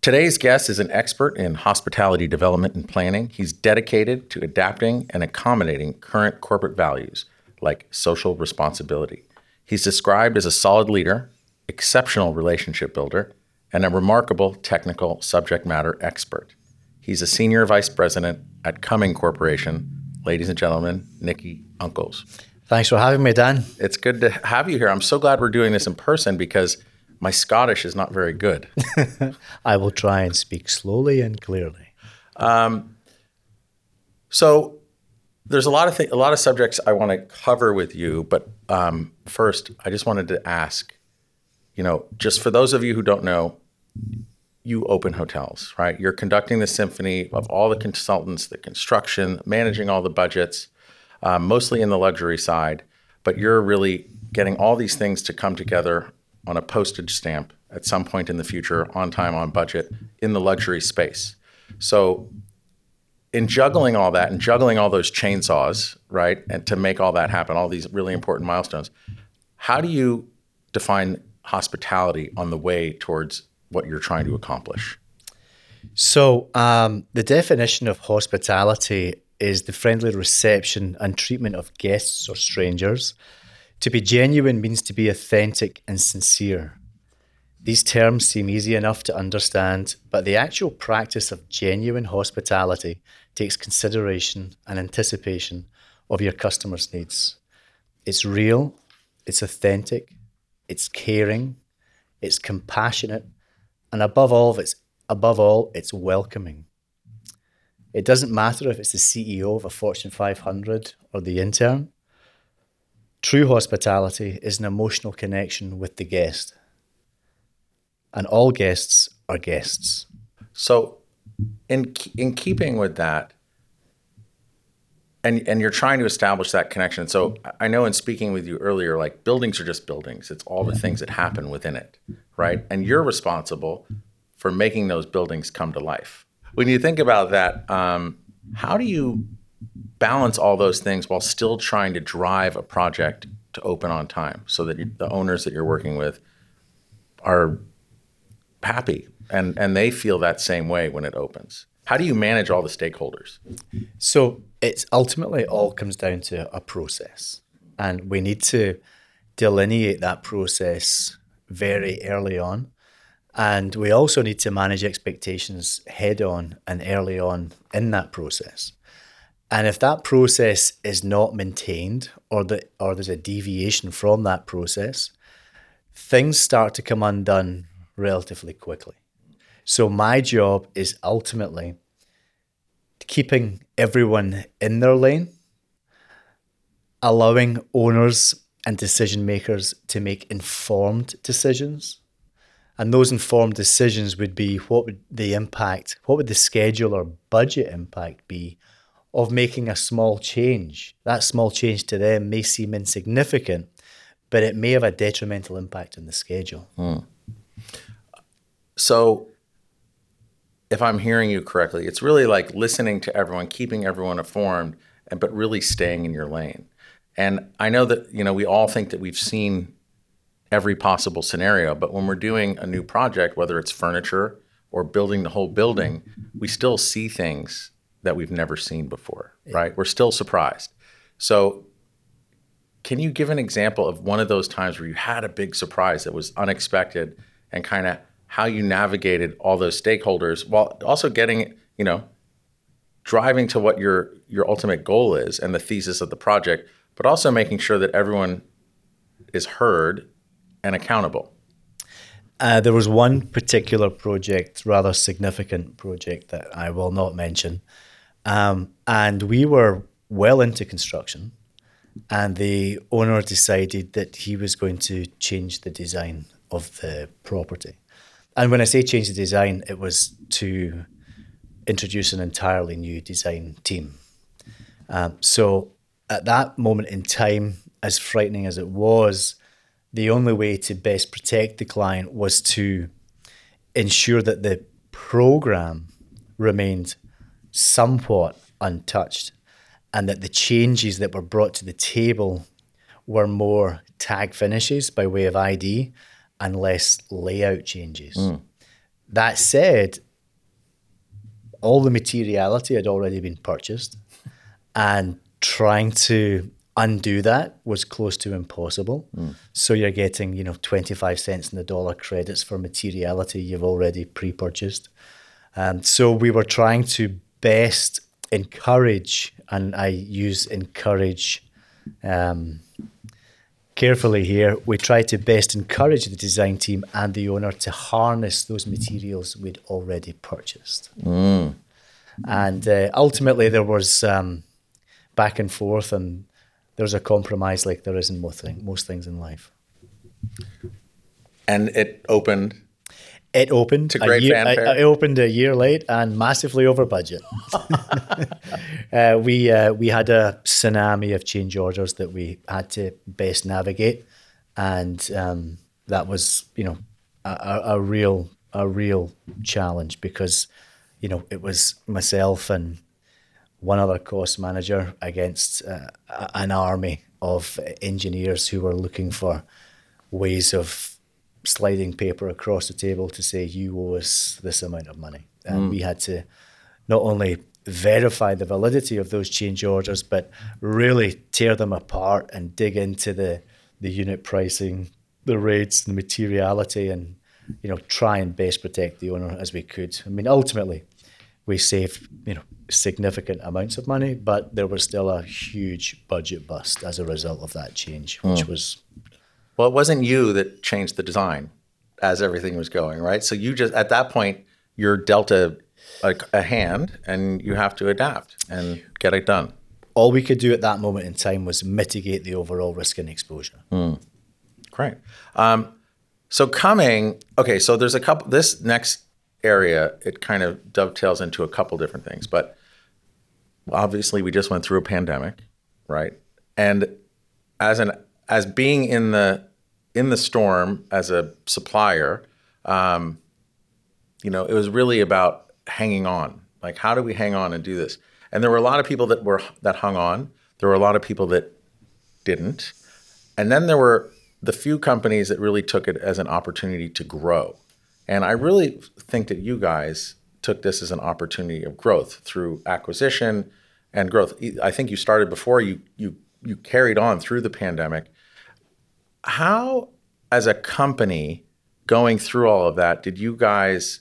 Today's guest is an expert in hospitality development and planning. He's dedicated to adapting and accommodating current corporate values like social responsibility. He's described as a solid leader, exceptional relationship builder, and a remarkable technical subject matter expert. He's a senior vice president at Cumming Corporation. Ladies and gentlemen, Nicky Unkles. Thanks for having me, Dan. It's good to have you here. I'm so glad we're doing this in person because my Scottish is not very good. I will try and speak slowly and clearly. Um, so there's a lot of th- a lot of subjects I want to cover with you, but um, first, I just wanted to ask, you know, just for those of you who don't know, you open hotels, right? You're conducting the symphony of all the consultants, the construction, managing all the budgets, uh, mostly in the luxury side, but you're really getting all these things to come together on a postage stamp at some point in the future, on time, on budget, in the luxury space. So, in juggling all that and juggling all those chainsaws, right, and to make all that happen, all these really important milestones, how do you define hospitality on the way towards what you're trying to accomplish? So, um, the definition of hospitality is the friendly reception and treatment of guests or strangers. To be genuine means to be authentic and sincere. These terms seem easy enough to understand, but the actual practice of genuine hospitality takes consideration and anticipation of your customers' needs. It's real, it's authentic, it's caring, it's compassionate, and above all, it's above all, it's welcoming. It doesn't matter if it's the CEO of a Fortune 500 or the intern. True hospitality is an emotional connection with the guest. And all guests are guests. So, in in keeping with that, and and you're trying to establish that connection. So I know in speaking with you earlier, like buildings are just buildings. It's all the things that happen within it, right? And you're responsible for making those buildings come to life. When you think about that, um, how do you balance all those things while still trying to drive a project to open on time, so that the owners that you're working with are happy and and they feel that same way when it opens? How do you manage all the stakeholders? So it's ultimately all comes down to a process, and we need to delineate that process very early on. And we also need to manage expectations head on and early on in that process. And if that process is not maintained or the, or there's a deviation from that process, things start to come undone relatively quickly. So my job is ultimately keeping everyone in their lane, allowing owners and decision makers to make informed decisions. And those informed decisions would be what would the impact, what would the schedule or budget impact be of making a small change? That small change to them may seem insignificant, but it may have a detrimental impact on the schedule. Hmm. So, if I'm hearing you correctly, it's really like listening to everyone, keeping everyone informed, and but really staying in your lane. And I know that you know we all think that we've seen every possible scenario, but when we're doing a new project, whether it's furniture or building the whole building, we still see things that we've never seen before, right? We're still surprised. So, can you give an example of one of those times where you had a big surprise that was unexpected and kind of how you navigated all those stakeholders while also getting, you know, driving to what your your ultimate goal is and the thesis of the project, but also making sure that everyone is heard and accountable. Uh, there was one particular project, rather significant project that I will not mention, um, and we were well into construction, and the owner decided that he was going to change the design of the property. And when I say change the design, it was to introduce an entirely new design team. Um, so at that moment in time, as frightening as it was, the only way to best protect the client was to ensure that the program remained somewhat untouched and that the changes that were brought to the table were more tag finishes by way of ID and less layout changes. Mm. That said, all the materiality had already been purchased, and trying to undo that was close to impossible. Mm. So you're getting, you know, 25 cents in the dollar credits for materiality you've already pre-purchased. Um, so we were trying to best encourage, and I use encourage um, carefully here, we try to best encourage the design team and the owner to harness those materials we'd already purchased. Mm. And uh, ultimately, there was um, back and forth, and there was a compromise like there is in most, thing, most things in life. And it opened it opened to great year, fanfare. It opened a year late and massively over budget. uh, we uh, we had a tsunami of change orders that we had to best navigate, and um, that was you know a, a, real a real challenge because you know it was myself and one other cost manager against uh, an army of engineers who were looking for ways of sliding paper across the table to say you owe us this amount of money, and mm. we had to not only verify the validity of those change orders, but really tear them apart and dig into the the unit pricing, the rates, the materiality, and you know try and best protect the owner as we could. I mean, ultimately, we saved you know significant amounts of money, but there was still a huge budget bust as a result of that change, which mm. was well, it wasn't you that changed the design as everything was going, right? So you just at that point you're dealt a, a, a hand and you have to adapt and get it done. All we could do at that moment in time was mitigate the overall risk and exposure. Mm. Great. Um, so coming, okay, so there's a couple. This next area it kind of dovetails into a couple different things, but obviously we just went through a pandemic, right? And as an as being in the in the storm as a supplier, um, you know, it was really about hanging on. Like, how do we hang on and do this? And there were a lot of people that were that hung on. There were a lot of people that didn't. And then there were the few companies that really took it as an opportunity to grow. And I really think that you guys took this as an opportunity of growth through acquisition and growth. I think you started before you you you carried on through the pandemic how, as a company, going through all of that, did you guys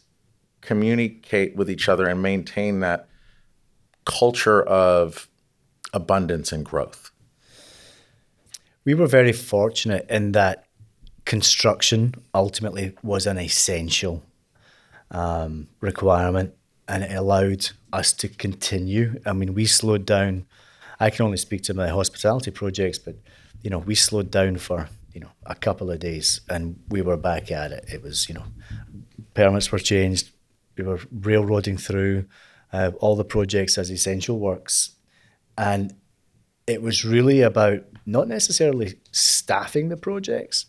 communicate with each other and maintain that culture of abundance and growth? We were very fortunate in that construction ultimately was an essential um, requirement and it allowed us to continue. I mean, we slowed down. I can only speak to my hospitality projects, but you know, we slowed down for you know, a couple of days and we were back at it. It was, you know, permits were changed. We were railroading through uh, all the projects as essential works. And it was really about not necessarily staffing the projects.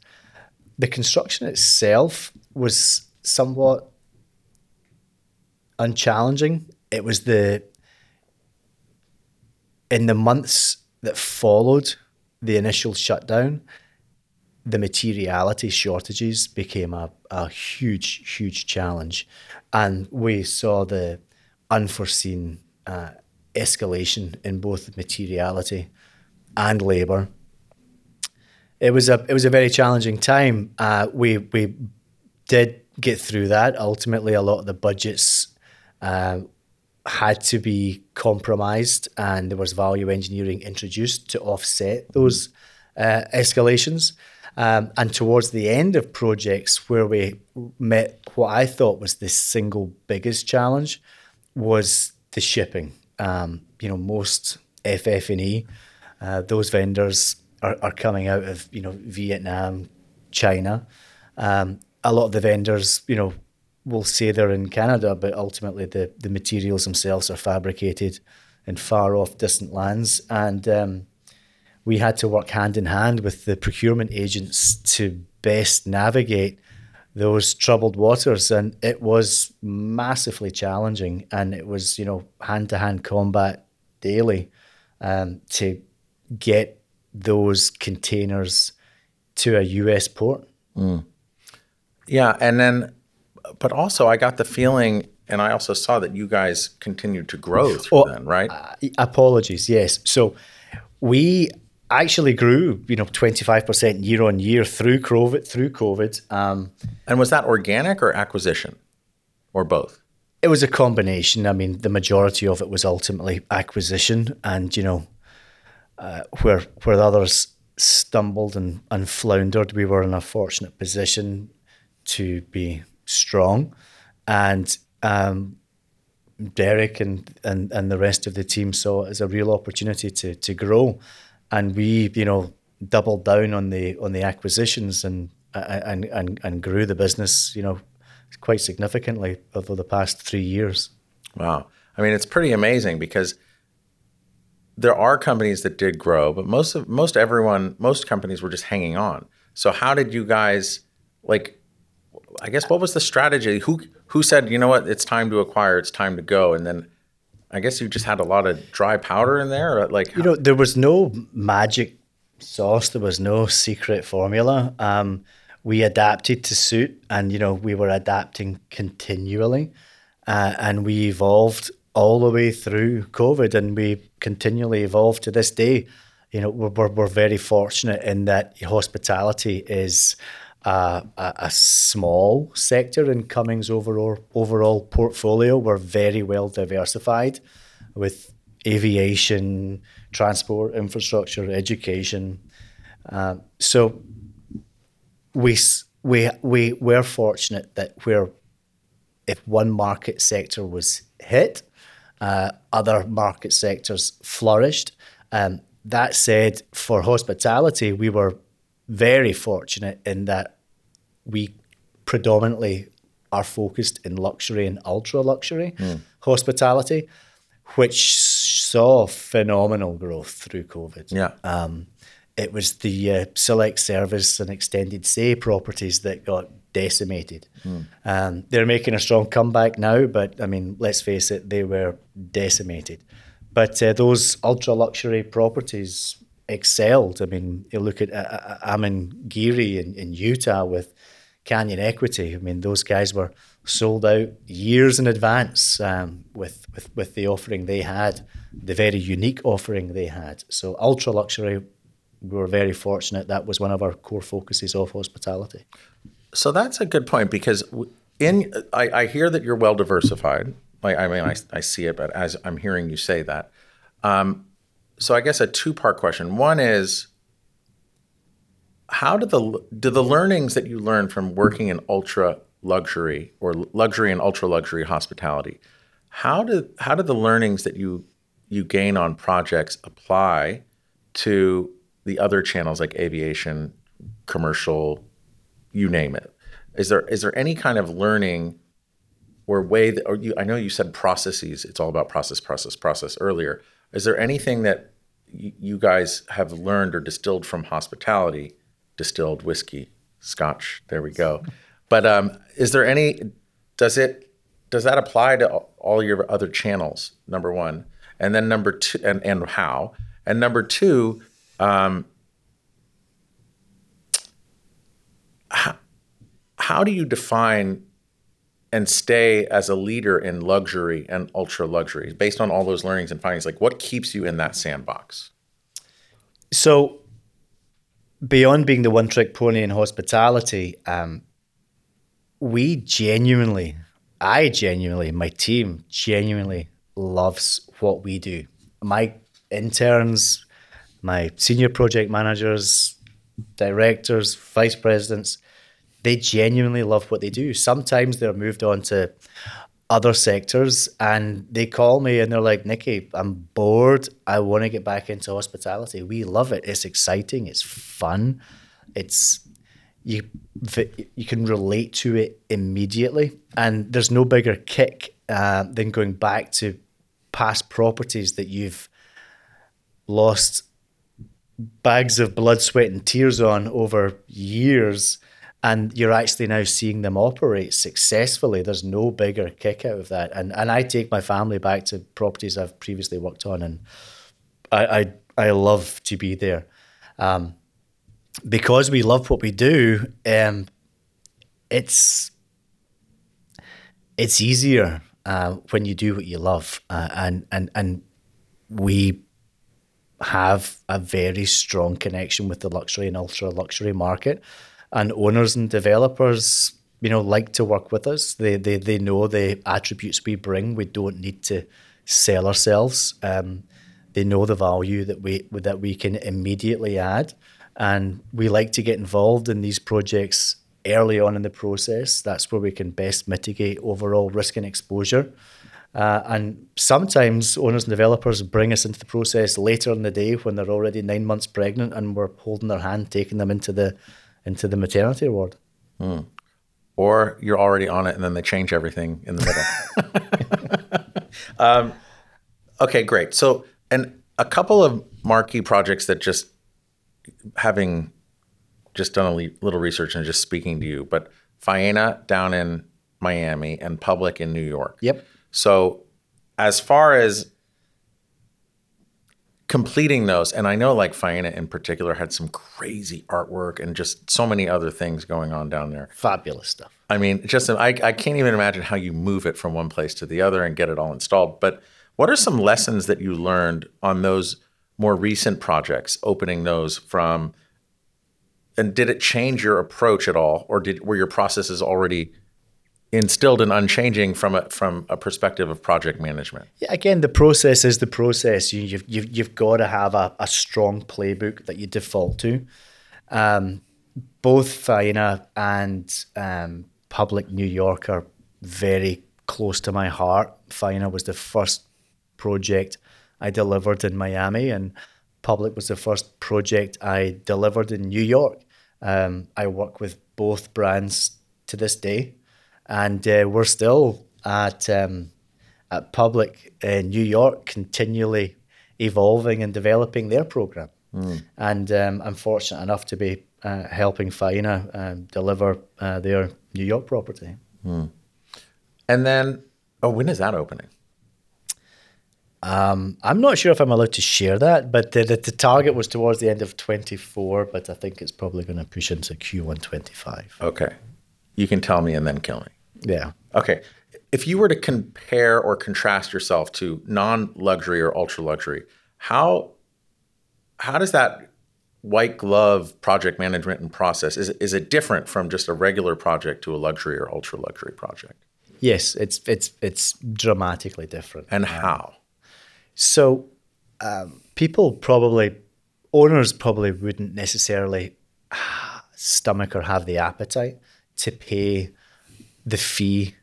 The construction itself was somewhat unchallenging. It was the, in the months that followed the initial shutdown, the materiality shortages became a, a huge, huge challenge. And we saw the unforeseen uh, escalation in both materiality and labour. It was a it was a very challenging time. Uh, we we did get through that. Ultimately, a lot of the budgets uh, had to be compromised, and there was value engineering introduced to offset those uh, escalations. Um, and towards the end of projects where we met what I thought was the single biggest challenge was the shipping. Um, you know, most FF&E, uh, those vendors are, are coming out of, you know, Vietnam, China. Um, a lot of the vendors, you know, will say they're in Canada, but ultimately the, the materials themselves are fabricated in far off distant lands. And um, we had to work hand in hand with the procurement agents to best navigate those troubled waters. And it was massively challenging. And it was, you know, hand to hand combat daily um, to get those containers to a US port. Yeah, and then, but also I got the feeling, and I also saw that you guys continued to grow through Oh, then, right? Uh, apologies, yes. So we actually grew, you know, 25% year on year through COVID, through COVID. Um, and was that organic or acquisition, or both? it was a combination. I mean, the majority of it was ultimately acquisition, and you know, uh, where where others stumbled and, and floundered, we were in a fortunate position to be strong, and um, Derek and, and and the rest of the team saw it as a real opportunity to to grow, and we you know doubled down on the on the acquisitions and and and, and grew the business you know quite significantly over the past three years. Wow. I mean, it's pretty amazing because there are companies that did grow, but most of most everyone, most companies were just hanging on. So how did you guys like I guess what was the strategy? Who who said, "You know what? It's time to acquire. It's time to go." And then I guess you just had a lot of dry powder in there, like You know, there was no magic sauce. There was no secret formula. Um, we adapted to suit, and you know, we were adapting continually, uh, and we evolved all the way through COVID, and we continually evolve to this day. You know, we're, we're, we're very fortunate in that hospitality is uh, a, a small sector in Cumming's overall overall portfolio. We're very well diversified with aviation, transport, infrastructure, education. Uh, so we we we were fortunate that where if one market sector was hit, uh, other market sectors flourished. Um, that said, for hospitality, we were very fortunate in that we predominantly are focused in luxury and ultra luxury hospitality, which saw phenomenal growth through COVID. Yeah. Um, it was the uh, select service and extended stay properties that got decimated. Um, they're making a strong comeback now, but I mean, let's face it, they were decimated. But uh, those ultra luxury properties excelled. I mean, you look at uh, uh, Amangiri in, in Utah with Canyon Equity. I mean, those guys were sold out years in advance um, with, with with the offering they had, the very unique offering they had. So ultra luxury, we were very fortunate. That was one of our core focuses of hospitality. So that's a good point because in I, I hear that you're well diversified. Like I mean, I, I see it, but as I'm hearing you say that, um, so I guess a two part question. One is, how do the do the learnings that you learn from working in ultra luxury or luxury and ultra luxury hospitality, how do how do the learnings that you you gain on projects apply to the other channels like aviation, commercial, you name it. Is there is there any kind of learning or way that or you I know you said processes, it's all about process, process, process earlier. Is there anything that you guys have learned or distilled from hospitality, distilled whiskey, scotch, there we go. But um, is there any does it does that apply to all your other channels? Number one, and then number two, and and how? And number two, um, how, how do you define and stay as a leader in luxury and ultra luxury based on all those learnings and findings? Like, what keeps you in that sandbox? So, beyond being the one trick pony in hospitality, um, we genuinely, I genuinely, my team genuinely loves what we do. My interns, my senior project managers, directors, vice presidents, they genuinely love what they do. Sometimes they're moved on to other sectors and they call me and they're like, Nicky, I'm bored. I want to get back into hospitality. We love it. It's exciting. It's fun. It's you you can relate to it immediately, and there's no bigger kick uh, than going back to past properties that you've lost bags of blood, sweat, and tears on over years, and you're actually now seeing them operate successfully. There's no bigger kick out of that. And and I take my family back to properties I've previously worked on, and I I, I love to be there. Um, because we love what we do, um, it's it's easier uh, when you do what you love, uh, and and and we have a very strong connection with the luxury and ultra luxury market, and owners and developers, you know, like to work with us. They they they know the attributes we bring. We don't need to sell ourselves. Um, they know the value that we that we can immediately add, and we like to get involved in these projects early on in the process. That's where we can best mitigate overall risk and exposure. Uh, and sometimes owners and developers bring us into the process later in the day when they're already nine months pregnant and we're holding their hand, taking them into the into the maternity ward. Mm. Or you're already on it and then they change everything in the middle. um, okay, great. So, and a couple of marquee projects that just having just done a little research and just speaking to you, but Faena down in Miami and Public in New York. Yep. So, as far as completing those, and I know like Faena in particular had some crazy artwork and just so many other things going on down there. Fabulous stuff. I mean, just I, I can't even imagine how you move it from one place to the other and get it all installed. But what are some lessons that you learned on those more recent projects, opening those from? And did it change your approach at all, or did were your processes already instilled and unchanging from a from a perspective of project management? Yeah, again, the process is the process. You, you've you've you've got to have a, a strong playbook that you default to. Um, both Faena and um, Public New York are very close to my heart. Faena was the first project I delivered in Miami, and Public was the first project I delivered in New York. Um, I work with both brands to this day and uh, we're still at um, at Public in New York, continually evolving and developing their program. Mm. And um, I'm fortunate enough to be uh, helping Faena um, deliver uh, their New York property. Mm. And then, oh, when is that opening? Um, I'm not sure if I'm allowed to share that, but the, the, the, target was towards the end of 24, but I think it's probably going to push into Q1 25. Okay. You can tell me and then kill me. Yeah. Okay. If you were to compare or contrast yourself to non-luxury or ultra luxury, how how does that white glove project management and process is is it different from just a regular project to a luxury or ultra luxury project? Yes, it's it's it's dramatically different. And um, how? So um, people probably owners probably wouldn't necessarily stomach or have the appetite to pay the fee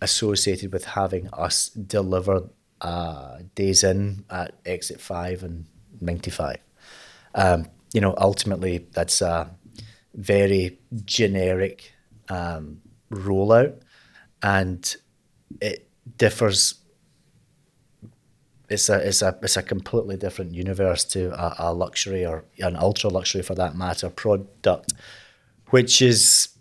associated with having us deliver uh, Days Inn at exit five and 95. Um, you know, ultimately, that's a very generic um, rollout and it differs. It's a, it's, a, it's a completely different universe to a, a luxury or an ultra luxury for that matter product, which is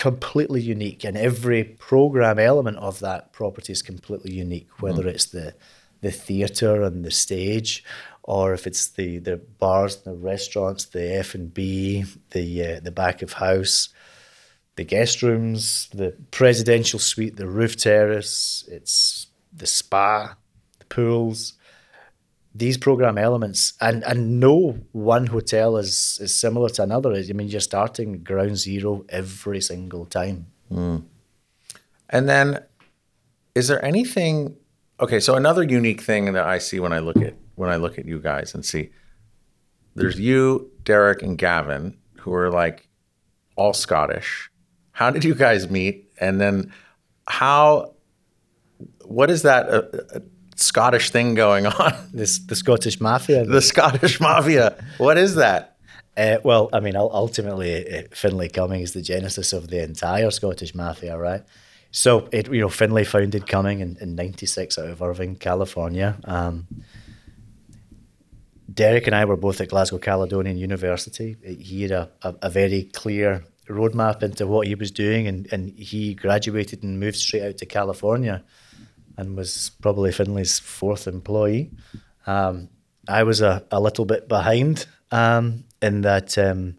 completely unique, and every program element of that property is completely unique. Whether mm. it's the the theater and the stage, or if it's the the bars, the restaurants, the F and B, the uh, the back of house, the guest rooms, the presidential suite, the roof terrace. It's the spa, the pools, these program elements and and no one hotel is is similar to another. I mean you're starting ground zero every single time. Mm. and then is there anything okay so another unique thing that i see when i look at when i look at you guys and see there's you derek and gavin who are like all scottish. How did you guys meet? And then how what is that uh, uh Scottish thing going on. This the Scottish mafia. The Scottish mafia. What is that? Uh, well, I mean, ultimately, uh, Finlay Cumming is the genesis of the entire Scottish mafia, right? so it you know Finlay founded Cumming in, in '96 out of Irvine, California. Um, Derek and I were both at Glasgow Caledonian University. He had a, a, a, very clear roadmap into what he was doing, and, and he graduated and moved straight out to California and was probably Finlay's fourth employee. Um, I was a, a little bit behind um, in that um,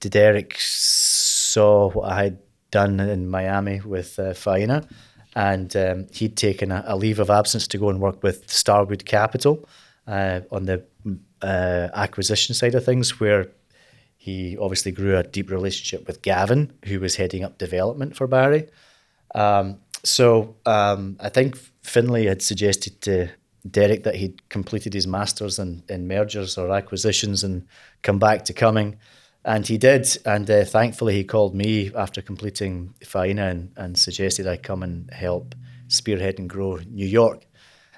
Derek saw what I had done in Miami with uh, Faena, and um, he'd taken a, a, leave of absence to go and work with Starwood Capital uh, on the uh, acquisition side of things, where he obviously grew a deep relationship with Gavin, who was heading up development for Barry. Um, so um, I think Finlay had suggested to Derek that he'd completed his masters in, in mergers or acquisitions and come back to Cumming. And he did. And uh, thankfully, he called me after completing Faena and, and suggested I come and help spearhead and grow New York.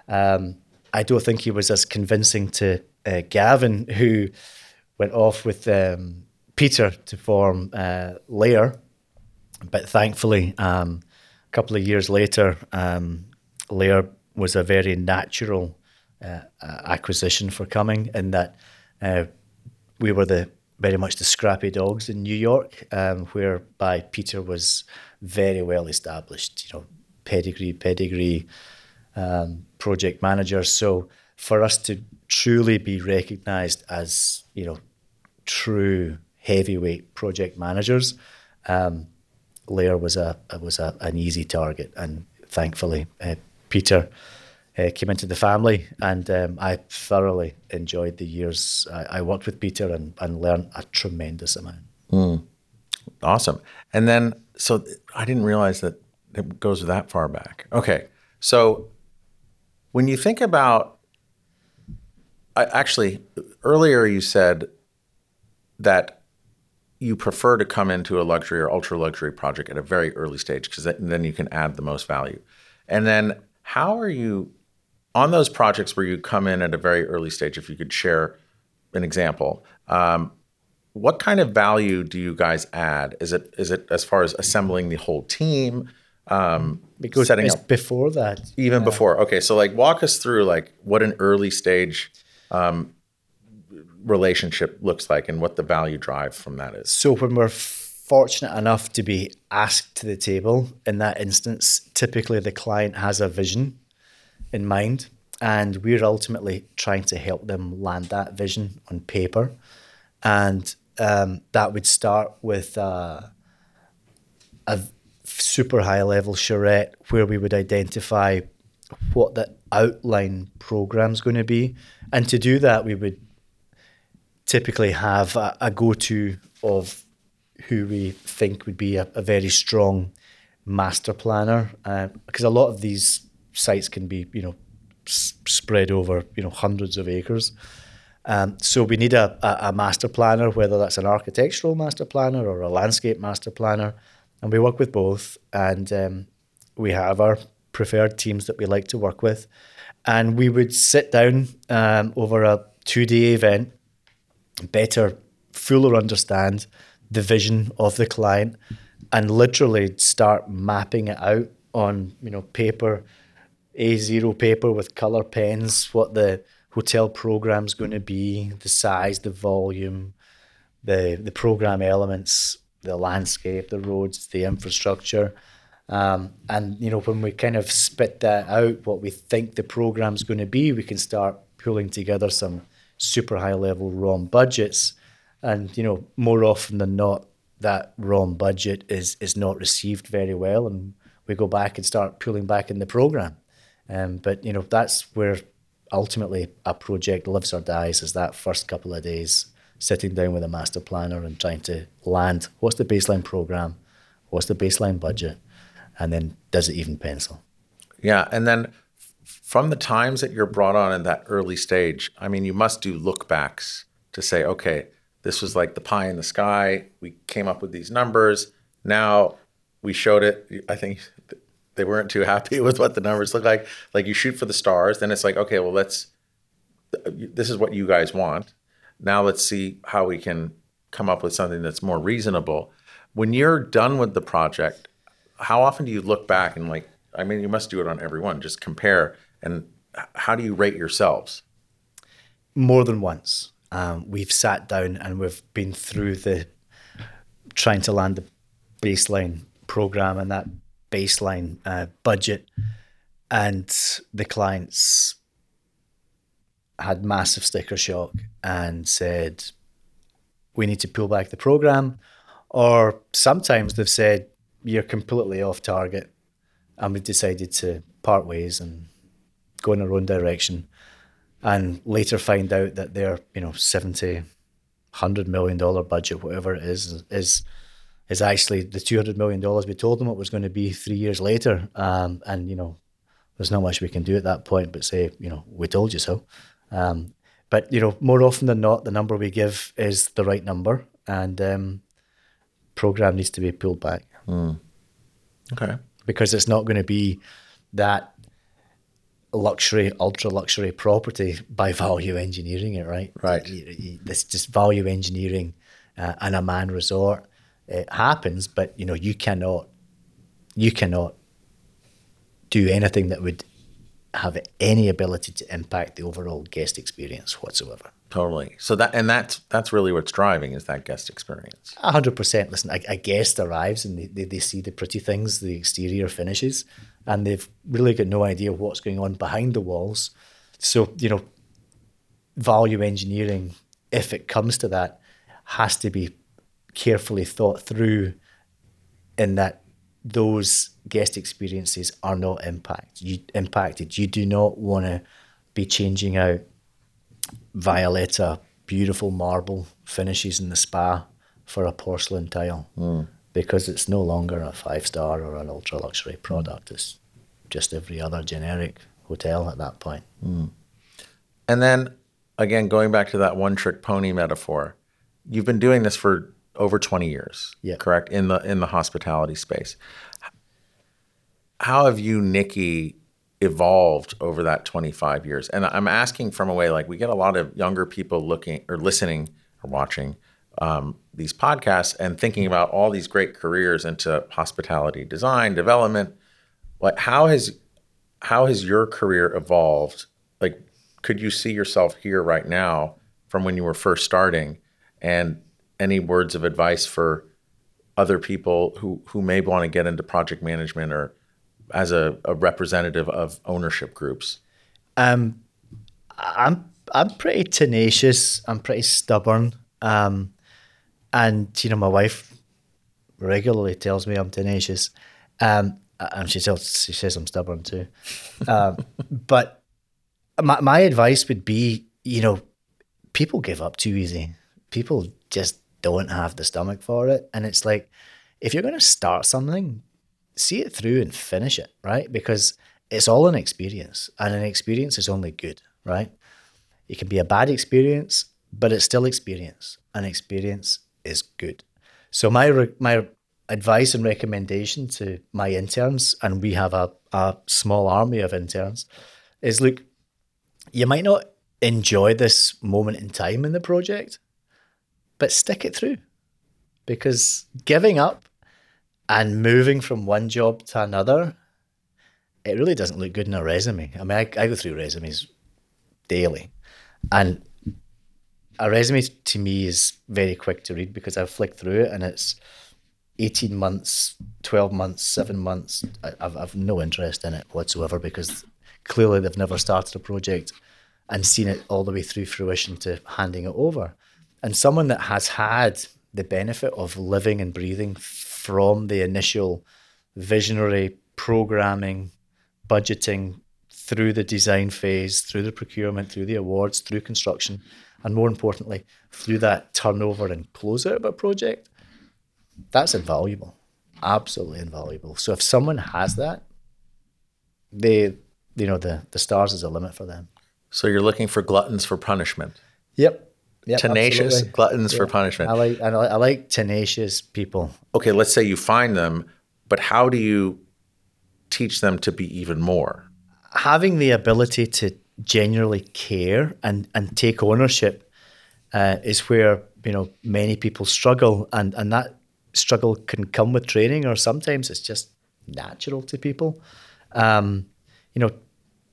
Um, I don't think he was as convincing to uh, Gavin, who went off with um, Peter to form uh, Lehrer. But thankfully, um, a couple of years later, um, Lehrer was a very natural uh, uh, acquisition for Cumming in that uh, we were the very much the scrappy dogs in New York, um, whereby Peter was very well established, you know, pedigree, pedigree, um, project manager. So for us to truly be recognised as, you know, true heavyweight project managers, um, Lehrer was a was a, an easy target, and thankfully uh, Peter uh, came into the family, and um, I thoroughly enjoyed the years I, I, worked with Peter and, and learned a tremendous amount. Mm. Awesome. And then, so I didn't realize that it goes that far back. Okay. So when you think about, I, actually, earlier you said that you prefer to come into a luxury or ultra luxury project at a very early stage because then you can add the most value. And then how are you on those projects where you come in at a very early stage? If you could share an example, um, what kind of value do you guys add? Is it is it as far as assembling the whole team? Um, because setting up before that, even before. Okay, so like walk us through like what an early stage um, relationship looks like and what the value drive from that is. So when we're fortunate enough to be asked to the table in that instance, typically the client has a vision in mind, and we're ultimately trying to help them land that vision on paper. And um, that would start with uh, a super high level charrette where we would identify what the outline program's going to be. And to do that, we would typically have a, a go to of who we think would be a, a very strong master planner, uh, because a lot of these sites can be, you know, s- spread over, you know, hundreds of acres. Um, so we need a, a, a, master planner, whether that's an architectural master planner or a landscape master planner, and we work with both. And um, we have our preferred teams that we like to work with, and we would sit down um, over a two-day event, better, fuller understand the vision of the client and literally start mapping it out on you know paper a0 paper with color pens what the hotel program's going to be the size the volume the the program elements the landscape the roads the infrastructure. Um, and you know when we kind of spit that out what we think the program's going to be we can start pulling together some super high level ROM budgets. And you know more often than not that ROM budget is is not received very well and we go back and start pulling back in the program. Um, but you know that's where ultimately a project lives or dies is that first couple of days sitting down with a master planner and trying to land what's the baseline program what's the baseline budget and then does it even pencil? Yeah and then from the times that you're brought on in that early stage i mean you must do look backs to say okay this was like the pie in the sky. We came up with these numbers. Now we showed it. I think they weren't too happy with what the numbers look like. Like you shoot for the stars, then it's like, okay, well, let's, this is what you guys want. Now let's see how we can come up with something that's more reasonable. When you're done with the project, how often do you look back and like? I mean, you must do it on every one. Just compare and how do you rate yourselves? more than once. Um, we've sat down and we've been through the trying to land the baseline program and that baseline uh, budget, and the clients had massive sticker shock and said, "We need to pull back the program," or sometimes they've said, "You're completely off target," and we decided to part ways and go in our own direction and later find out that their you know 70 100 million dollar budget whatever it is is is actually the 200 million dollars we told them it was going to be three years later. Um, and you know there's not much we can do at that point but say you know we told you so. Um, but you know more often than not the number we give is the right number and um, program needs to be pulled back. Okay. Because it's not going to be that luxury, ultra luxury property by value engineering it, right? Right. This just value engineering uh, and Aman resort it happens, but you know you cannot, you cannot do anything that would have any ability to impact the overall guest experience whatsoever. Totally. So that and that's that's really what's driving is that guest experience. Hundred percent. Listen, a, a guest arrives and they, they, they see the pretty things, the exterior finishes, and they've really got no idea what's going on behind the walls. So, you know, value engineering, if it comes to that, has to be carefully thought through in that those guest experiences are not impact you impacted. You do not want to be changing out Violetta beautiful marble finishes in the spa for a porcelain tile hmm. because it's no longer a five star or an ultra luxury product. It's just every other generic hotel at that point. Hmm. And then again, going back to that one trick pony metaphor, you've been doing this for over 20 years, Yeah. correct? In the in the hospitality space. How have you, Nicky, evolved over that 25 years? And I'm asking from a way like we get a lot of younger people looking or listening or watching um, these podcasts and thinking about all these great careers into hospitality design, development. Like how has how has your career evolved? Like, could you see yourself here right now from when you were first starting? And any words of advice for other people who who may want to get into project management or as a, a representative of ownership groups? Um, I'm I'm pretty tenacious. I'm pretty stubborn. Um, and you know, my wife regularly tells me I'm tenacious. Um, and she tells she says I'm stubborn too. Um, but my my advice would be, you know, people give up too easy. People just don't have the stomach for it, and it's like if you're going to start something, see it through and finish it, right? Because it's all an experience, and an experience is only good, right? It can be a bad experience, but it's still experience. An experience is good. So my re- my advice and recommendation to my interns, and we have a, a small army of interns, is look, you might not enjoy this moment in time in the project, but stick it through. Because giving up and moving from one job to another, it really doesn't look good in a resume. I mean, I, I go through resumes daily, and a resume to me is very quick to read because I flick through it and it's 18 months, 12 months, seven months. I, I've, I've no interest in it whatsoever because clearly they've never started a project and seen it all the way through fruition to handing it over. And someone that has had the benefit of living and breathing from the initial visionary programming, budgeting, through the design phase, through the procurement, through the awards, through construction, and more importantly, through that turnover and closeout of a project, that's invaluable. Absolutely invaluable. So if someone has that, they you know, the the stars is a limit for them. So you're looking for gluttons for punishment, Yep. Yep, tenacious absolutely. gluttons for I punishment. like I like, I like tenacious people. Okay, let's say you find them, but how do you teach them to be even more? having the ability to genuinely care and, and take ownership uh, is where you know many people struggle, and and that struggle can come with training, or sometimes it's just natural to people. Um, you know,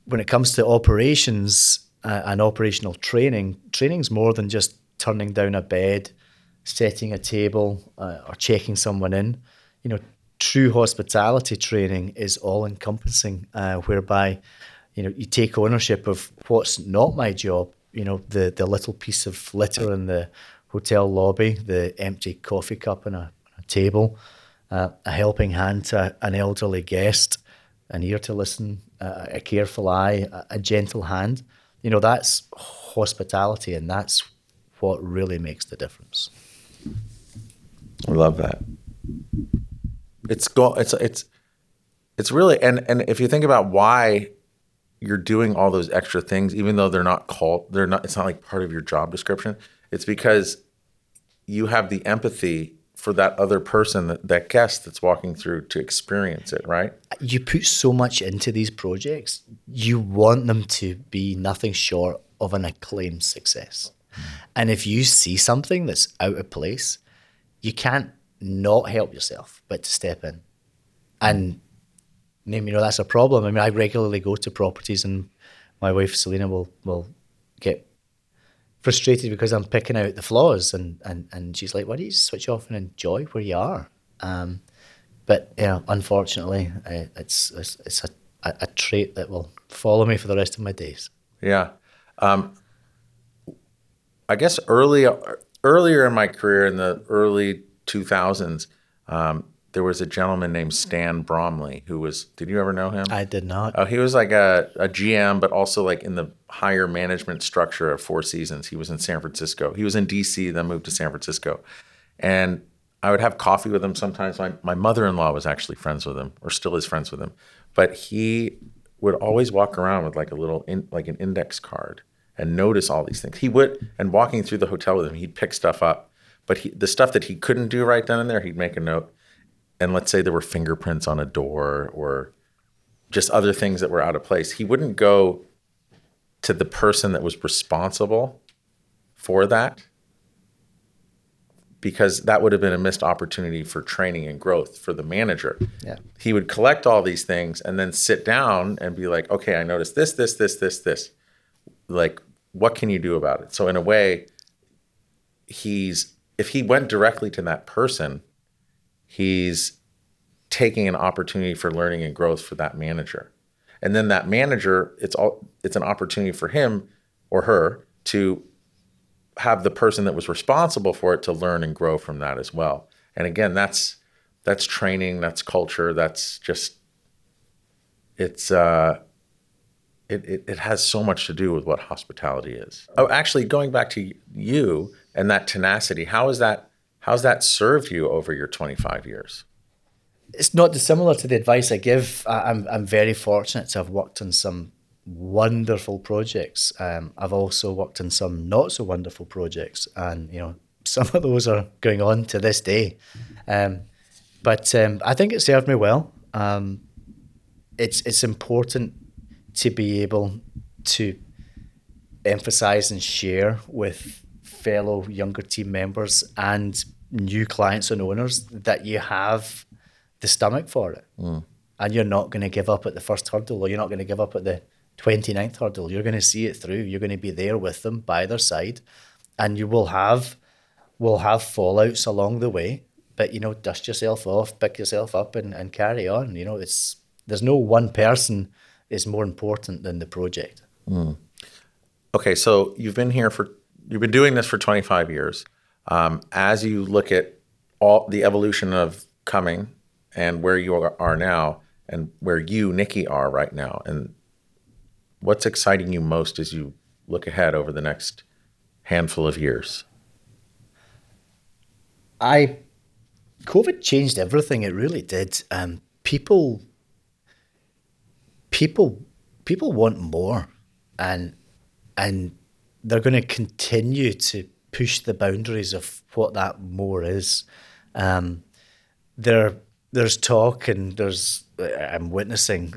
when it comes to operations uh, operational training, training's more than just turning down a bed, setting a table, uh, or checking someone in. You know, true hospitality training is all encompassing, uh, whereby you know you take ownership of what's not my job. You know, the the little piece of litter in the hotel lobby, the empty coffee cup on a, a table, uh, a helping hand to an elderly guest, an ear to listen, uh, a careful eye, a, a gentle hand. You know, that's hospitality, and that's what really makes the difference. I love that. It's go. It's it's it's really and and if you think about why you're doing all those extra things, even though they're not called, they're not. It's not like part of your job description. It's because you have the empathy for that other person, that, that guest that's walking through to experience it, right? You put so much into these projects. You want them to be nothing short of an acclaimed success. Hmm. And if you see something that's out of place, you can't not help yourself but to step in. And name you know that's a problem. I mean, I regularly go to properties, and my wife Selena will will get frustrated because I'm picking out the flaws, and and and she's like, "Why don't you switch off and enjoy where you are?" Um, but yeah, unfortunately, uh, it's it's, it's a, a, a trait that will follow me for the rest of my days. Yeah. Um, I guess early earlier in my career in the early 2000s, um, there was a gentleman named Stan Bromley who was. Did you ever know him? I did not. Oh, he was like a, a GM, but also like in the higher management structure of Four Seasons. He was in San Francisco. He was in DC, then moved to San Francisco, and I would have coffee with him sometimes. My my mother in law was actually friends with him, or still is friends with him, but he would always walk around with like a little in, like an index card and notice all these things. He would, and walking through the hotel with him, he'd pick stuff up. But he, the stuff that he couldn't do right then and there, he'd make a note. And let's say there were fingerprints on a door or just other things that were out of place. He wouldn't go to the person that was responsible for that because that would have been a missed opportunity for training and growth for the manager. Yeah. He would collect all these things and then sit down and be like, okay, I noticed this, this, this, this, this. Like, what can you do about it? So in a way, he's if he went directly to that person, he's taking an opportunity for learning and growth for that manager. And then that manager, it's all it's an opportunity for him or her to have the person that was responsible for it to learn and grow from that as well. And again, that's that's training, that's culture, that's just it's uh it, it, it has so much to do with what hospitality is. Oh, actually, going back to you and that tenacity, how is that? How's that served you over your 25 years? It's not dissimilar to the advice I give. I'm I'm very fortunate to have worked on some wonderful projects. Um, I've also worked on some not so wonderful projects, and you know some of those are going on to this day. Um, but um, I think it served me well. Um, it's it's important to be able to emphasize and share with fellow younger team members and new clients and owners that you have the stomach for it. Mm. And you're not going to give up at the first hurdle or you're not going to give up at the 29th hurdle. You're going to see it through. You're going to be there with them by their side and you will have will have fallouts along the way. But you know, dust yourself off, pick yourself up and, and carry on. You know, it's there's no one person is more important than the project. Mm. Okay, so you've been here for you've been doing this for 25 years. Um, as you look at all the evolution of Cumming and where you are now and where you Nicky are right now and what's exciting you most as you look ahead over the next handful of years? I covid changed everything. It really did. Um, people people people want more and and they're going to continue to push the boundaries of what that more is. Um, there, there's talk and there's I'm witnessing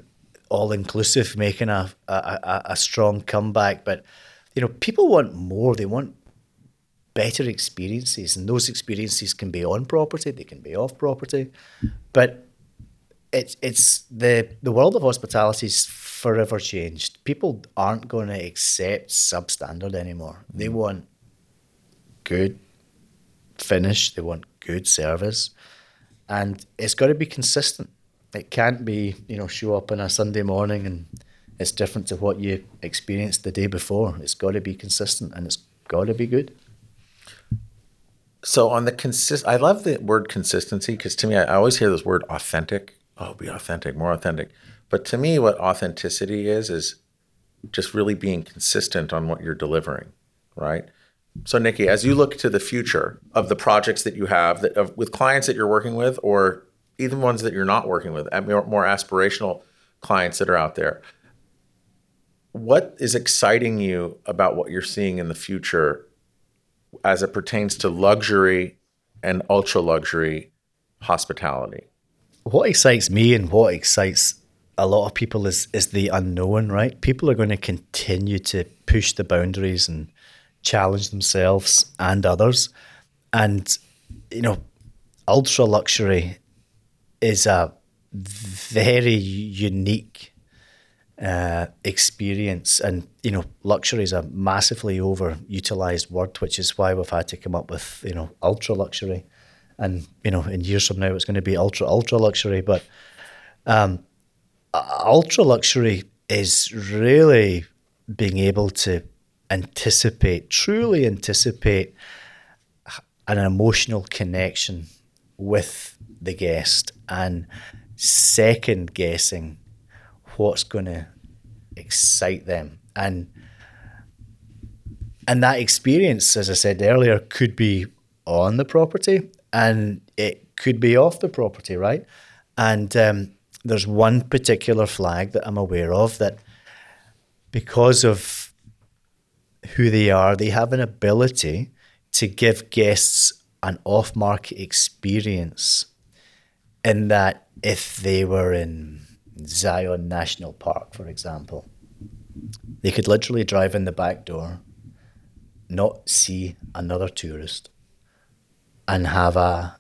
all inclusive making a, a, a strong comeback, but you know people want more. They want better experiences, and those experiences can be on property, they can be off property, but it's it's the the world of hospitality is forever changed. People aren't going to accept substandard anymore. They want good finish. They want good service, and it's got to be consistent. It can't be you know show up on a Sunday morning and it's different to what you experienced the day before. It's got to be consistent and it's got to be good. So on the consist, I love the word consistency because to me, I, always hear this word authentic. Oh, be authentic, more authentic. But to me, what authenticity is is just really being consistent on what you're delivering, right? So Nicky, as you look to the future of the projects that you have that of, with clients that you're working with, or even ones that you're not working with, more, more aspirational clients that are out there, what is exciting you about what you're seeing in the future as it pertains to luxury and ultra luxury hospitality? What excites me and what excites a lot of people is is the unknown, right? People are going to continue to push the boundaries and challenge themselves and others. And you know, ultra luxury is a very unique uh, experience. And, you know, luxury is a massively overutilized word, which is why we've had to come up with, you know, ultra luxury. And, you know, in years from now, it's going to be ultra, ultra luxury. But um, ultra luxury is really being able to anticipate, truly anticipate an emotional connection with the guest and second guessing what's going to excite them. And and that experience as i said earlier could be on the property and it could be off the property right? And um, there's one particular flag that i'm aware of that because of who they are they have an ability to give guests an off-market experience in that if they were in Zion National Park, for example, they could literally drive in the back door, not see another tourist, and have a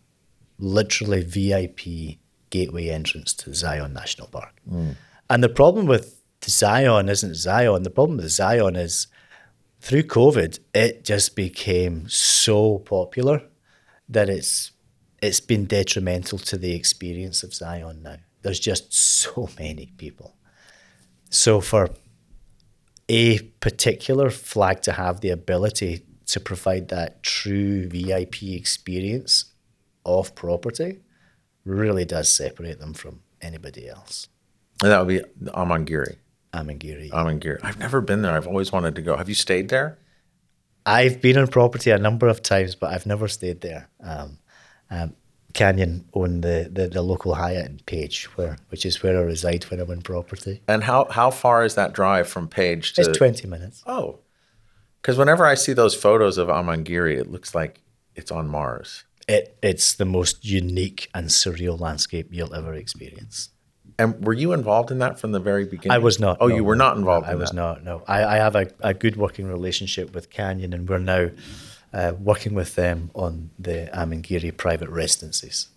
literally VIP gateway entrance to Zion National Park. Mm. And the problem with Zion isn't Zion. The problem with Zion is through COVID, it just became so popular that it's it's been detrimental to the experience of Zion now. There's just so many people. So for a particular flag to have the ability to provide that true VIP experience of property really does separate them from anybody else. And that would be Amangiri. Amangiri. Amangiri. I've never been there. I've always wanted to go. Have you stayed there? I've been on property a number of times, but I've never stayed there. Um, um, Canyon owned the, the, the, local Hyatt in Page, where which is where I reside when I'm in property. And how how far is that drive from Page to? It's twenty minutes. Oh, because whenever I see those photos of Amangiri, it looks like it's on Mars. It it's the most unique and surreal landscape you'll ever experience. And were you involved in that from the very beginning? I was not. Oh, no, you were not involved. No, in I was that. not. No, I, I have a, a good working relationship with Canyon, and we're now uh, working with them on the Amangiri private residences.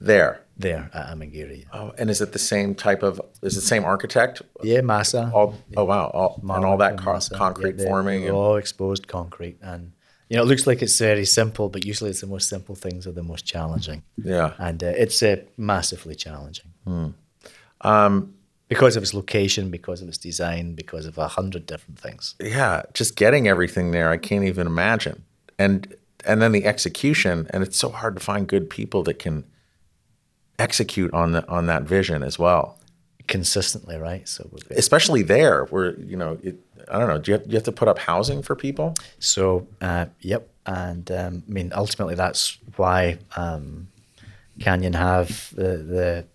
There. There at Amangiri. Oh, and is it the same type of? Is it the same architect? Yeah, Massa. All, oh wow! All, and all that con- concrete yeah, forming. and... all exposed concrete, and you know it looks like it's very simple, but usually it's the most simple things are the most challenging. Yeah, and uh, it's uh, massively challenging. Hmm. Um, because of its location, because of its design, because of a hundred different things. Yeah, just getting everything there, I can't even imagine. And and then the execution, and it's so hard to find good people that can execute on the on that vision as well consistently, right? So especially there, where you know, it, I don't know, do you have, do you have to put up housing for people? So, uh, yep, and um, I mean, ultimately, that's why um, Canyon have the, the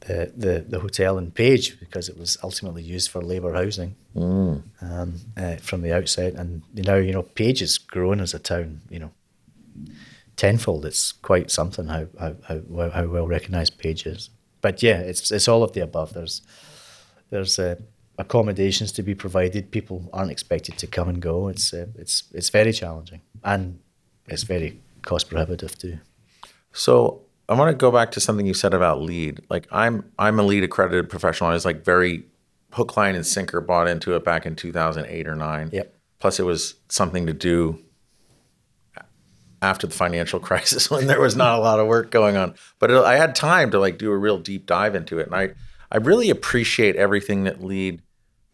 the the the hotel in Page because it was ultimately used for labour housing mm. um, uh, from the outset. and now, you know, Page has grown as a town, you know tenfold. It's quite something how how how, how well recognised Page is. But yeah, it's it's all of the above. There's there's uh, accommodations to be provided. People aren't expected to come and go. It's uh, it's it's very challenging and it's very cost prohibitive too. So I want to go back to something you said about LEED. Like I'm I'm a LEED accredited professional. I was like very hook, line, and sinker bought into it back in 2008 or nine. Yep. Plus, it was something to do after the financial crisis when there was not a lot of work going on. But it, I had time to like do a real deep dive into it, and I I really appreciate everything that LEED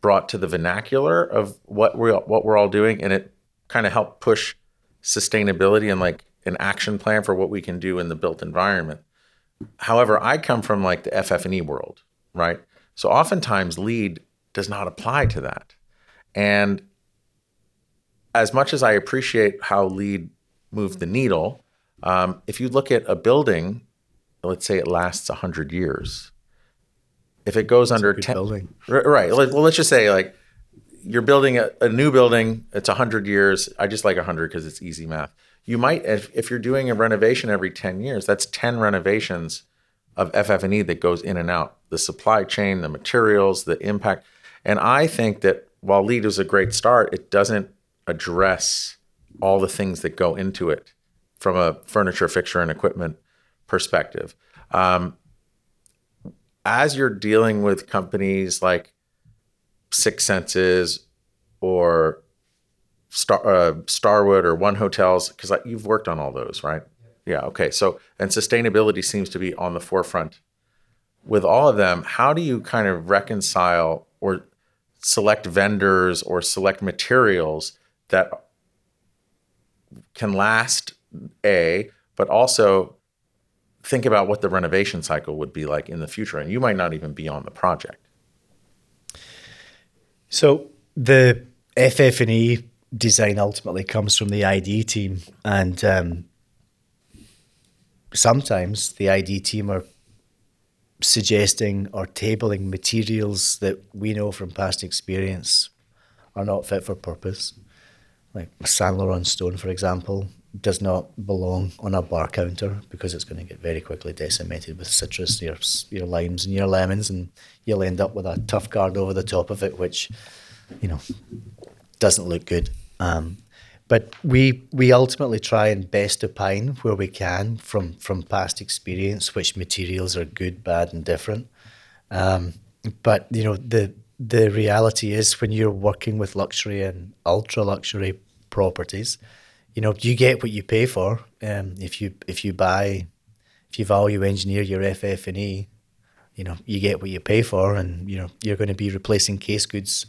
brought to the vernacular of what we what we're all doing, and it kind of helped push sustainability and like an action plan for what we can do in the built environment. However, I come from like the FF&E world, right? So oftentimes LEED does not apply to that. And as much as I appreciate how LEED moved the needle, um, if you look at a building, let's say it lasts 100 years, if it goes under 10 building. right well let's just say like you're building a, a new building it's 100 years i just like 100 because it's easy math you might if, if you're doing a renovation every 10 years that's 10 renovations of ff&e that goes in and out. The supply chain the materials the impact. And i think that while LEED is a great start it doesn't address all the things that go into it from a furniture fixture and equipment perspective. Um, as you're dealing with companies like Six Senses or Star, uh, Starwood or One Hotels, because you've worked on all those, right? Yeah. Okay. So, and sustainability seems to be on the forefront with all of them. How do you kind of reconcile or select vendors or select materials that can last a, but also think about what the renovation cycle would be like in the future, and you might not even be on the project. So the FF&E design ultimately comes from the ID team, and um, sometimes the ID team are suggesting or tabling materials that we know from past experience are not fit for purpose, like Saint Laurent stone, for example does not belong on a bar counter because it's going to get very quickly decimated with citrus, your your limes and your lemons, and you'll end up with a tough guard over the top of it, which you know doesn't look good. Um, but we we ultimately try and best opine where we can from from past experience which materials are good, bad, and different. Um, but you know the the reality is when you're working with luxury and ultra luxury properties you know, you get what you pay for. Um, if you if you buy, if you value engineer your FF and E, you know, you get what you pay for, and you know you're going to be replacing case goods,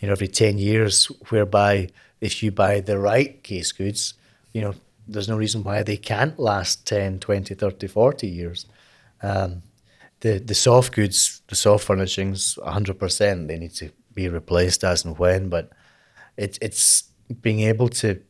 you know, every ten years. Whereby if you buy the right case goods, you know, there's no reason why they can't last 10, 20, 30, 40 years. Um, the the soft goods, the soft furnishings, hundred percent, they need to be replaced as and when. But it, it's being able to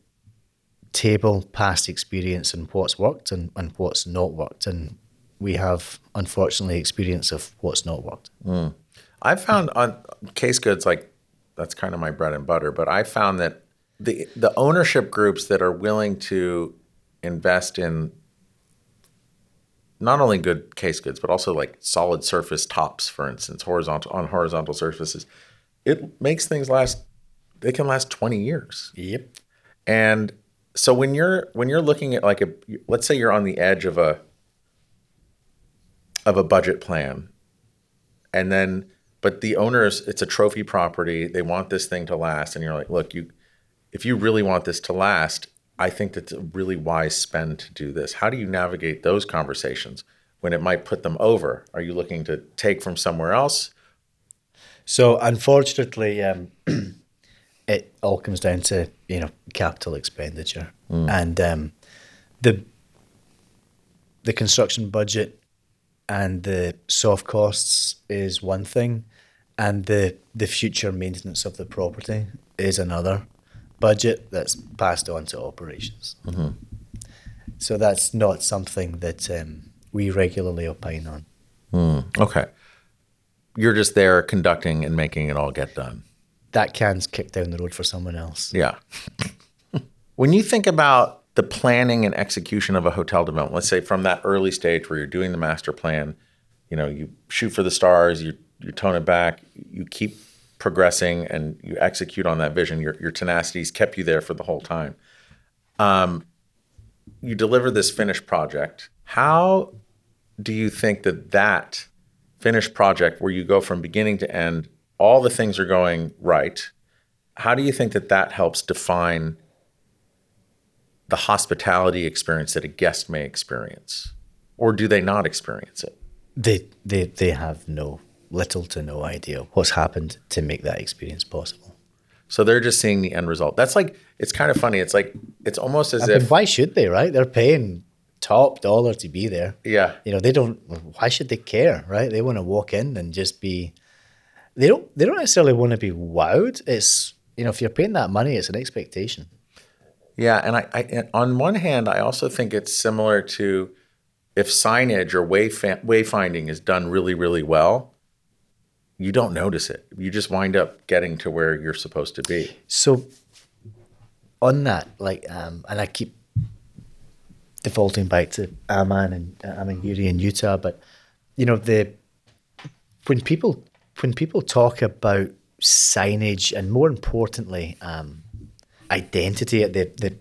table past experience and what's worked and, and what's not worked. And we have, unfortunately, experience of what's not worked. Mm. I found on case goods, like that's kind of my bread and butter, but I found that the, the ownership groups that are willing to invest in not only good case goods, but also like solid surface tops, for instance, horizontal on horizontal surfaces, it makes things last. They can last twenty years. Yep. And so when you're when you're looking at like a let's say you're on the edge of a of a budget plan and then but the owners it's a trophy property they want this thing to last and you're like look you if you really want this to last i think that's a really wise spend to do this. How do you navigate those conversations when it might put them over? Are you looking to take from somewhere else? So unfortunately um, it all comes down to you know capital expenditure. Mm. and um, the the construction budget and the soft costs is one thing, and the the future maintenance of the property is another budget that's passed on to operations. Mm-hmm. So that's not something that um, we regularly opine on. Mm. Okay, you're just there conducting and making it all get done that can's kicked down the road for someone else. Yeah. when you think about the planning and execution of a hotel development, let's say from that early stage where you're doing the master plan, you know, you shoot for the stars, you you tone it back, you keep progressing and you execute on that vision. Your your tenacity's kept you there for the whole time. Um, you deliver this finished project. How do you think that that finished project where you go from beginning to end, all the things are going right? How do you think that that helps define the hospitality experience that a guest may experience? Or do they not experience it? They they they have no little to no idea what's happened to make that experience possible. So they're just seeing the end result. That's like it's kind of funny. It's like it's almost as I mean, if why should they? Right? They're paying top dollar to be there. yeah, You know, they don't. Why should they care? Right? They want to walk in and just be. They don't. They don't necessarily want to be wowed. It's you know, if you're paying that money, it's an expectation. Yeah, and I, I and on one hand, I also think it's similar to if signage or way wayfinding is done really, really well, you don't notice it. You just wind up getting to where you're supposed to be. So, on that, like, um, and I keep defaulting back to Aman and uh, Amangiri in Utah, but you know, the when people when people talk about signage and more importantly, um, identity at the, the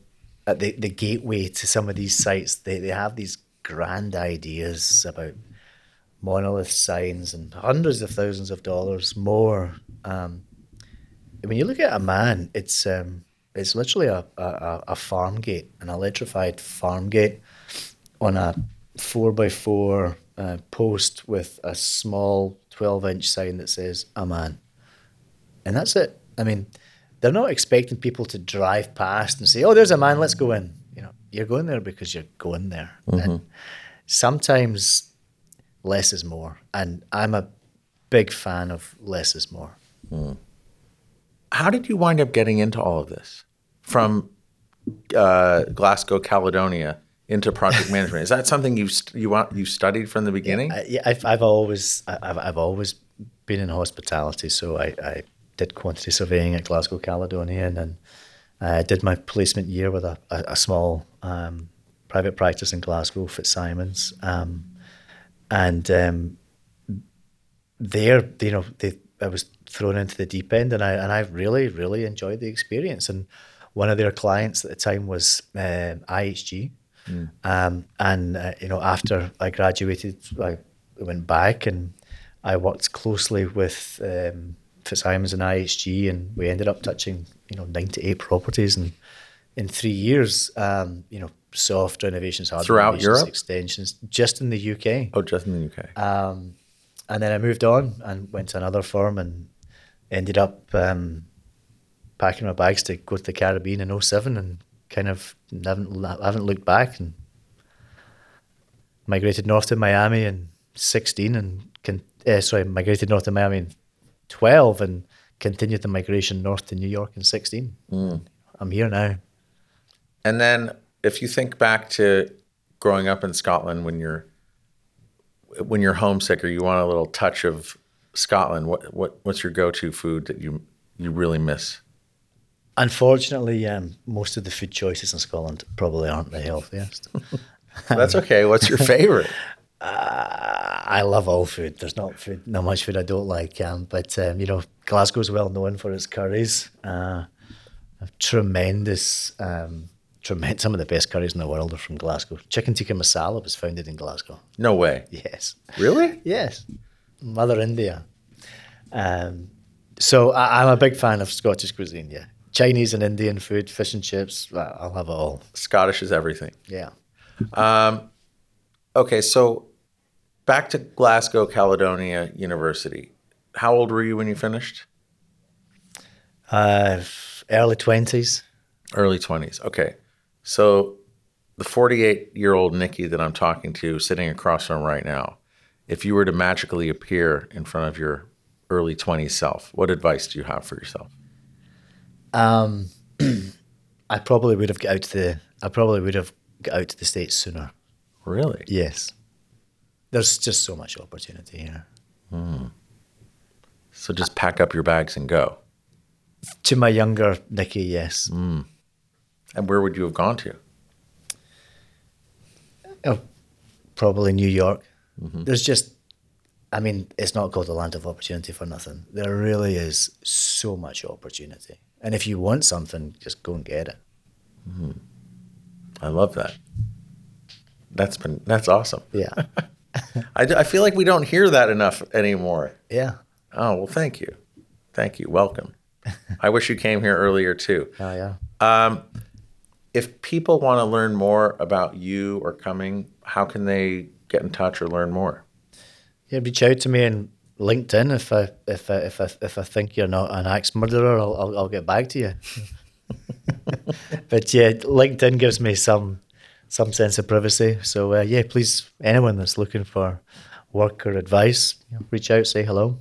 at the, the gateway to some of these sites, they, they have these grand ideas about monolith signs and hundreds of thousands of dollars more. Um, when you look at Aman, it's um, it's literally a, a, a farm gate, an electrified farm gate on a four by four uh, post with a small twelve inch sign that says Aman. and that's it. I mean, they're not expecting people to drive past and say, "Oh, there's Aman, let's go in." You know, you're going there because you're going there, and sometimes less is more, and I'm a big fan of less is more. How did you wind up getting into all of this from uh, Glasgow, Caledonia, into project management? Is that something you st- you want you studied from the beginning? I, yeah, I've, I've always I- I've, I've always been in hospitality, so I, I did quantity surveying at Glasgow Caledonian, and I did my placement year with a, a, a small um, private practice in Glasgow, Fitzsimons, um, and um, there, you know, they, I was thrown into the deep end, and I and I really really enjoyed the experience. And one of their clients at the time was um IHG, um, and uh, you know after I graduated, I went back and I worked closely with um, Fitzsimons and IHG, and we ended up touching you know ninety eight properties and. In three years, um, you know, soft renovations, hard Throughout renovations, Europe? extensions, just in the UK. oh, just in the UK. Um, and then I moved on and went to another firm and ended up um, packing my bags to go to the Caribbean in 07 and kind of haven't, haven't looked back and migrated north to Miami in 16 and con- uh, sorry, migrated north to Miami in 12 and continued the migration north to New York in 16. I'm here now. And then if you think back to growing up in Scotland when you're when you're homesick or you want a little touch of Scotland, what, what what's your go-to food that you you really miss? Unfortunately, um, most of the food choices in Scotland probably aren't the healthiest. That's okay. What's your favorite? I love all food. There's not food, not much food I don't like. Um, but um, you know, Glasgow's well known for its curries. Uh, tremendous, um, tremendous. Some of the best curries in the world are from Glasgow. Chicken tikka masala was founded in Glasgow. No way. Yes, Really? yes, Mother India. Um, so I, I'm a big fan of Scottish cuisine. Yeah, Chinese and Indian food, fish and chips. I- I'll have it all. Scottish is everything. Yeah. Okay, so back to Glasgow Caledonia University. How old were you when you finished? Uh, early twenties. Early 20s. Okay. So the 48 year old Nicky that I'm talking to, sitting across from right now, if you were to magically appear in front of your early 20s self, what advice do you have for yourself? Um, I probably would have got out to the. I probably would have got out to the states sooner. Really? Yes, there's just so much opportunity here. So just pack up your bags and go. To my younger Nicky, yes. And where would you have gone to? Oh, probably New York. There's just, I mean, it's not called the land of opportunity for nothing. There really is so much opportunity, and if you want something, just go and get it. I love that. That's been that's awesome. Yeah. I, I feel like we don't hear that enough anymore. Yeah. Oh well, thank you, thank you. Welcome. I wish you came here earlier too. Oh yeah. Um, if people want to learn more about you or Cumming, how can they get in touch or learn more? Yeah, reach out to me on LinkedIn if I if I, if I, if I think you're not an axe murderer, I'll, I'll I'll get back to you. but yeah, LinkedIn gives me some some sense of privacy. So uh, yeah, please, anyone that's looking for work or advice, reach out, say hello.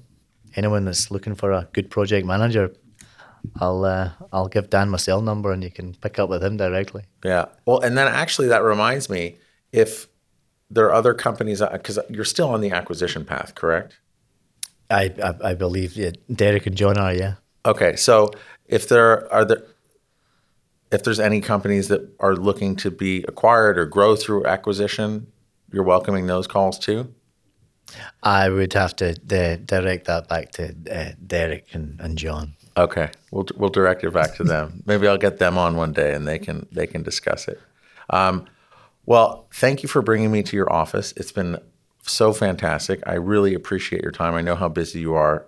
Anyone that's looking for a good project manager, I'll uh, I'll give Dan my cell number and you can pick up with him directly. Yeah. Well, and then actually, that reminds me if there are other companies, because you're still on the acquisition path, correct? I I, I believe yeah, Derek and John are yeah. Okay. So if there are there, if there's any companies that are looking to be acquired or grow through acquisition, you're welcoming those calls too. I would have to uh, direct that back to uh, Derek and, and John. Okay, we'll we'll direct it back to them. Maybe I'll get them on one day and they can they can discuss it. Um, well, thank you for bringing me to your office. It's been so fantastic. I really appreciate your time. I know how busy you are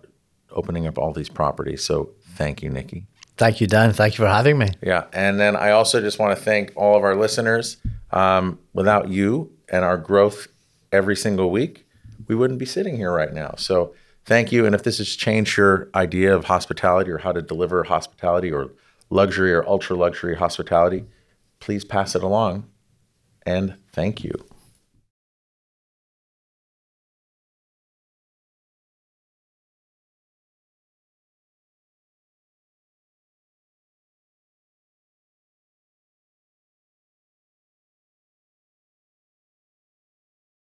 opening up all these properties. So thank you, Nicky. Thank you, Dan. Thank you for having me. Yeah, and then I also just want to thank all of our listeners. Um, without you and our growth every single week, we wouldn't be sitting here right now. So thank you. And if this has changed your idea of hospitality or how to deliver hospitality or luxury or ultra luxury hospitality, please pass it along. And thank you.